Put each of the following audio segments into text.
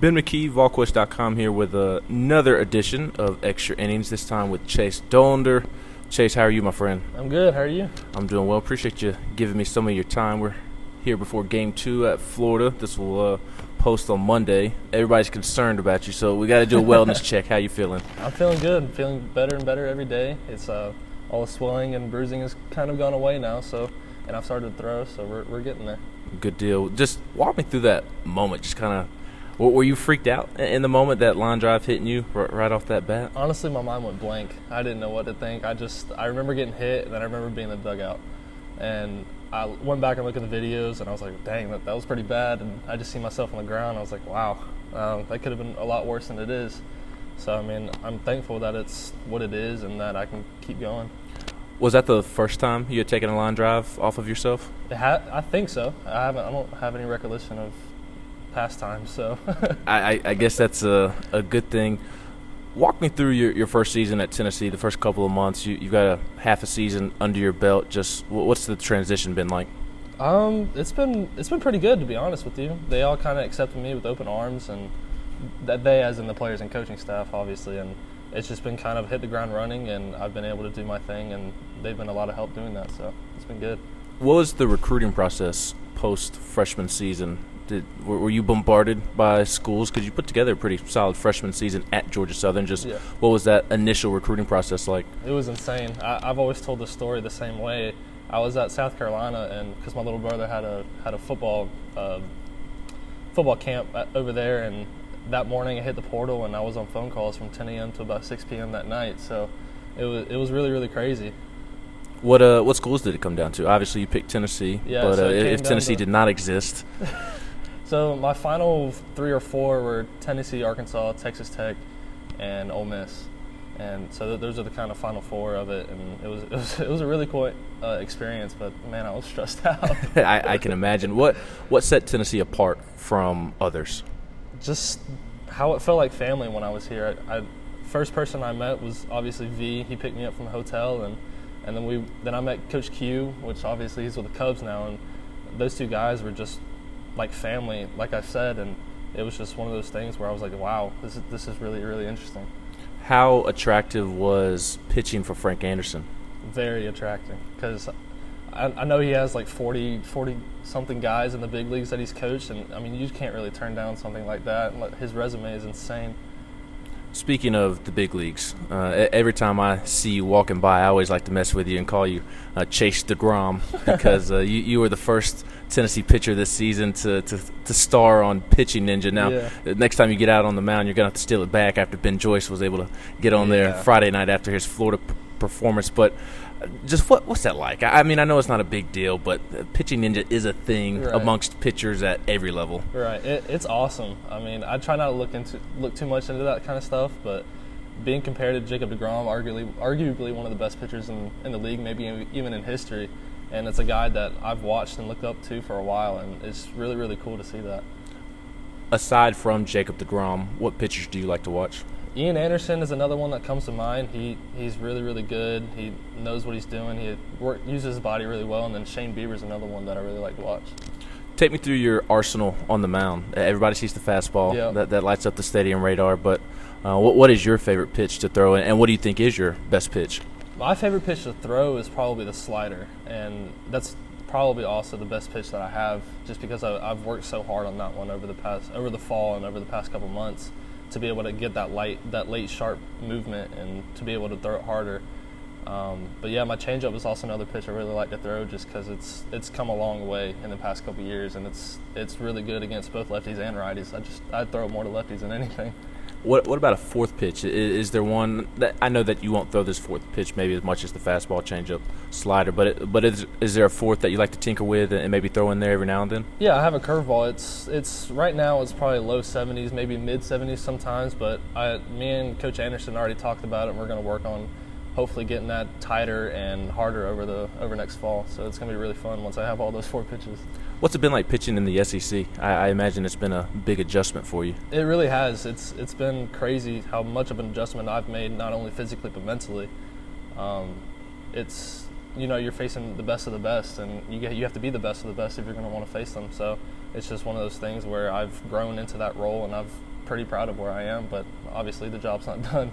Ben McKee, VolQuest.com here with another edition of Extra Innings, this time with Chase Dollander. Chase, how are you, my friend? I'm good. How are you? I'm doing well. Appreciate you giving me some of your time. We're here before game two at Florida. This will uh, post on Monday. Everybody's concerned about you, so we got to do a wellness check. How you feeling? I'm feeling good. I'm feeling better and better every day. It's uh, all the swelling and bruising has kind of gone away now, so and I've started to throw, so we're, we're getting there. Good deal. Just walk me through that moment. Just kind of were you freaked out in the moment that line drive hitting you right off that bat? Honestly, my mind went blank. I didn't know what to think. I just I remember getting hit, and then I remember being in the dugout, and I went back and looked at the videos, and I was like, "Dang, that, that was pretty bad." And I just see myself on the ground. I was like, "Wow, um, that could have been a lot worse than it is." So I mean, I'm thankful that it's what it is, and that I can keep going. Was that the first time you had taken a line drive off of yourself? Ha- I think so. I haven't. I don't have any recollection of pastime. So I, I, guess that's a, a good thing. Walk me through your, your first season at Tennessee, the first couple of months. You, you've got a half a season under your belt. Just what's the transition been like? Um, it's been it's been pretty good to be honest with you. They all kind of accepted me with open arms, and that they, as in the players and coaching staff, obviously, and it's just been kind of hit the ground running, and I've been able to do my thing, and they've been a lot of help doing that. So it's been good. What was the recruiting process post freshman season? Did, were, you bombarded by schools? Because you put together a pretty solid freshman season at Georgia Southern. Just yeah. what was that initial recruiting process like? It was insane. I, have always told the story the same way. I was at South Carolina, and because my little brother had a had a football uh, football camp over there, and that morning I hit the portal, and I was on phone calls from 10 a.m. to about 6 p.m. that night. So it was it was really really crazy. What uh what schools did it come down to? Obviously, you picked Tennessee, yeah, but so uh, if Tennessee did not exist. So my final three or four were Tennessee, Arkansas, Texas Tech, and Ole Miss, and so th- those are the kind of final four of it. And it was it was, it was a really cool uh, experience, but man, I was stressed out. I, I, can imagine. What what set Tennessee apart from others? Just how it felt like family when I was here. I, I first person I met was obviously V. He picked me up from the hotel, and and then we then I met Coach Q, which obviously he's with the Cubs now, and those two guys were just like family, like I said, and it was just one of those things where I was like, wow, this is this is really really interesting. How attractive was pitching for Frank Anderson? Very attractive because I, I, know he has like 40, 40 something guys in the big leagues that he's coached, and I mean you can't really turn down something like that. His resume is insane. Speaking of the big leagues, uh, every time I see you walking by, I always like to mess with you and call you uh, Chase DeGrom because uh, you, you were the first Tennessee pitcher this season to, to, to star on Pitching Ninja. Now, yeah. next time you get out on the mound, you're going to have to steal it back after Ben Joyce was able to get on yeah. there Friday night after his Florida p- performance. But just what what's that like? I mean, I know it's not a big deal, but pitching ninja is a thing right. amongst pitchers at every level. Right, it, it's awesome. I mean, I try not to look into look too much into that kind of stuff, but being compared to Jacob Degrom, arguably arguably one of the best pitchers in, in the league, maybe even in history, and it's a guy that I've watched and looked up to for a while, and it's really really cool to see that. Aside from Jacob Degrom, what pitchers do you like to watch? Ian Anderson is another one that comes to mind. He he's really really good. He knows what he's doing. He work, uses his body really well. And then Shane Bieber is another one that I really like to watch. Take me through your arsenal on the mound. Everybody sees the fastball yeah. that, that lights up the stadium radar. But uh, what what is your favorite pitch to throw, and what do you think is your best pitch? My favorite pitch to throw is probably the slider, and that's probably also the best pitch that I have, just because I, have worked so hard on that one over the past over the fall and over the past couple months to be able to get that light, that late sharp movement, and to be able to throw it harder. Um, but yeah, my changeup is also another pitch I really like to throw, just because it's it's come a long way in the past couple years, and it's it's really good against both lefties and righties. I just I throw it more to lefties than anything. What What about a fourth pitch? Is, is, there one that I know that you won't throw this fourth pitch maybe as much as the fastball, changeup, slider, but it, but is, is there a fourth that you like to tinker with and maybe throw in there every now and then? Yeah, I have a curveball. It's it's right now it's probably low 70s, maybe mid 70s sometimes, but I me and Coach Anderson already talked about it. and We're going to work on hopefully getting that tighter and harder over the over next fall. So it's going to be really fun once I have all those four pitches. What's it been like pitching in the SEC? I, I, imagine it's been a big adjustment for you. It really has. It's it's been crazy how much of an adjustment I've made, not only physically but mentally. Um, it's you know you're facing the best of the best, and you get, you have to be the best of the best if you're going to want to face them. So it's just one of those things where I've grown into that role and I'm pretty proud of where I am. But obviously, the job's not done.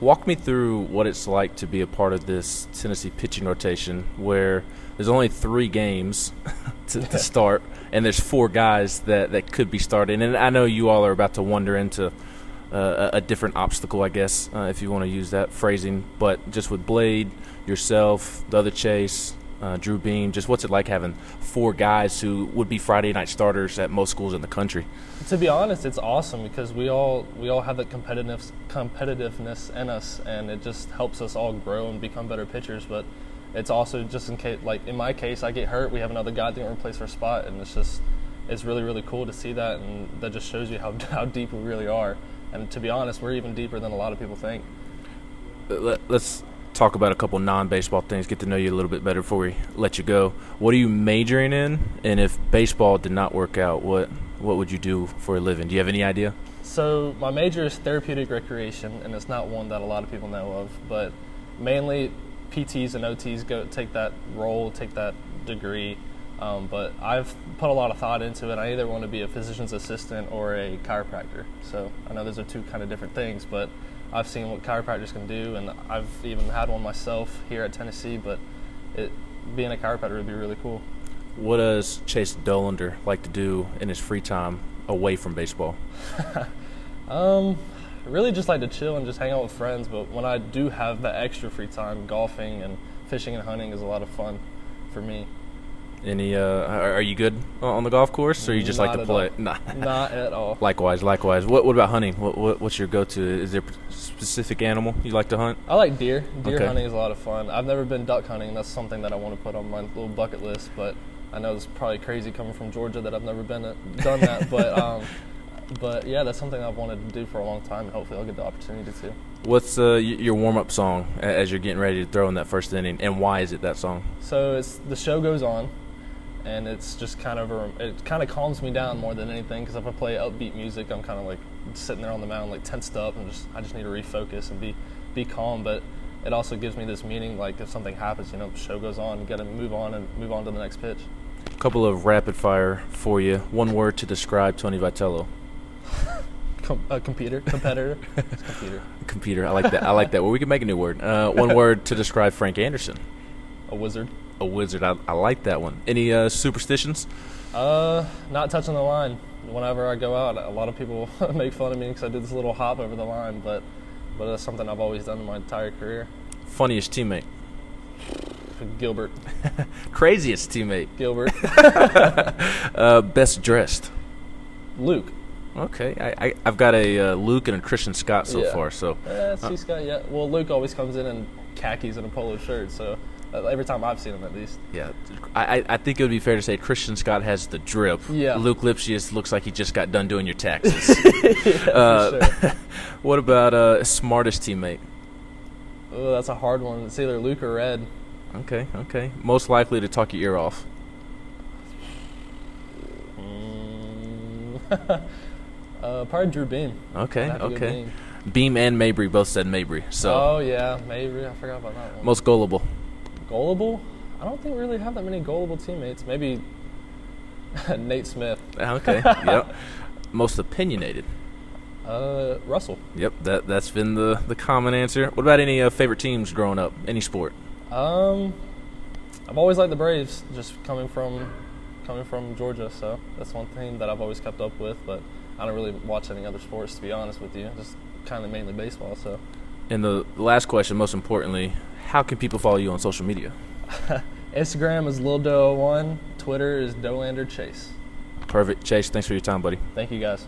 Walk me through what it's like to be a part of this Tennessee pitching rotation where there's only three games to, to, start, and there's four guys that, that could be starting. And I know you all are about to wander into uh, a different obstacle, I guess, uh, if you want to use that phrasing. But just with Blade, yourself, the other Chase, uh, Drew Beam, just what's it like having four guys who would be Friday night starters at most schools in the country? To be honest, it's awesome because we all we all have that competitiveness competitiveness in us, and it just helps us all grow and become better pitchers. But it's also just in case, like in my case, I get hurt, we have another guy that can replace our spot, and it's just it's really really cool to see that, and that just shows you how how deep we really are. And to be honest, we're even deeper than a lot of people think. Let, us talk about a couple non-baseball things. Get to know you a little bit better before we let you go. What are you majoring in? And if baseball did not work out, what what would you do for a living? Do you have any idea? So my major is therapeutic recreation, and it's not one that a lot of people know of. But mainly, PTs and OTs go take that role, take that degree. Um, but I've put a lot of thought into it. I either want to be a physician's assistant or a chiropractor. So I know those are two kind of different things, but I've seen what chiropractors can do, and I've even had one myself here at Tennessee. But it, being a chiropractor would be really cool. What does Chase Dollander like to do in his free time away from baseball? um, really just like to chill and just hang out with friends. But when I do have that extra free time, golfing and fishing and hunting is a lot of fun for me. Any? Uh, are you good on the golf course, or you just Not like to play? All. Not. Not at all. Likewise, likewise. What What about hunting? What, what What's your go-to? Is there a specific animal you like to hunt? I like deer. Deer okay. hunting is a lot of fun. I've never been duck hunting. That's something that I want to put on my little bucket list. But I know it's probably crazy coming from Georgia that I've never been done that. but um, but yeah, that's something I've wanted to do for a long time, and hopefully I'll get the opportunity to. What's uh, your warm-up song as you're getting ready to throw in that first inning, and why is it that song? So it's the show goes on and it's just kind of a, it kind of calms me down more than anything because if I play upbeat music, I'm kind of like sitting there on the mound like tensed up and just I just need to refocus and be be calm. But it also gives me this meaning like if something happens, you know, the show goes on, you got to move on and move on to the next pitch. A couple of rapid fire for you. One word to describe Tony Vitello. Com- a computer, competitor, computer. Computer. I like that. I like that. Well, we can make a new word. Uh, one word to describe Frank Anderson. A wizard a wizard. I, I like that one. Any uh, superstitions? Uh, not touching the line. Whenever I go out, a lot of people make fun of me because I did this little hop over the line, but but that's something I've always done in my entire career. Funniest teammate? Gilbert. Craziest teammate? Gilbert. uh, best dressed? Luke. Okay, I, I have got a uh, Luke and a Christian Scott so yeah. far. So yeah, see uh, Scott. Yeah, well, Luke always comes in in khakis and a polo shirt, so uh, every time I've seen him, at least. Yeah, I, I think it would be fair to say Christian Scott has the drip. Yeah. Luke Lipcius looks like he just got done doing your taxes. yeah, uh, what about uh, smartest teammate? Oh, that's a hard one. It's either Luke or Red. Okay, okay. Most likely to talk your ear off. Mm. uh, probably Drew Beam. Okay, okay. Beam and Mabry both said Mabry. So. Oh yeah, Mabry. I forgot about that one. Most gullible. Gullible? I don't think we really have that many gullible teammates. Maybe Nate Smith. Okay. yep. Most opinionated. Uh, Russell. Yep. That that's been the the common answer. What about any uh, favorite teams growing up? Any sport? Um, I've always liked the Braves. Just coming from coming from Georgia, so that's one thing that I've always kept up with. But I don't really watch any other sports, to be honest with you. Just kind of mainly baseball. So. And the last question, most importantly, how can people follow you on social media? Instagram is Lil Doe1. Twitter is Dollander Chase. Perfect. Chase, thanks for your time, buddy. Thank you, guys.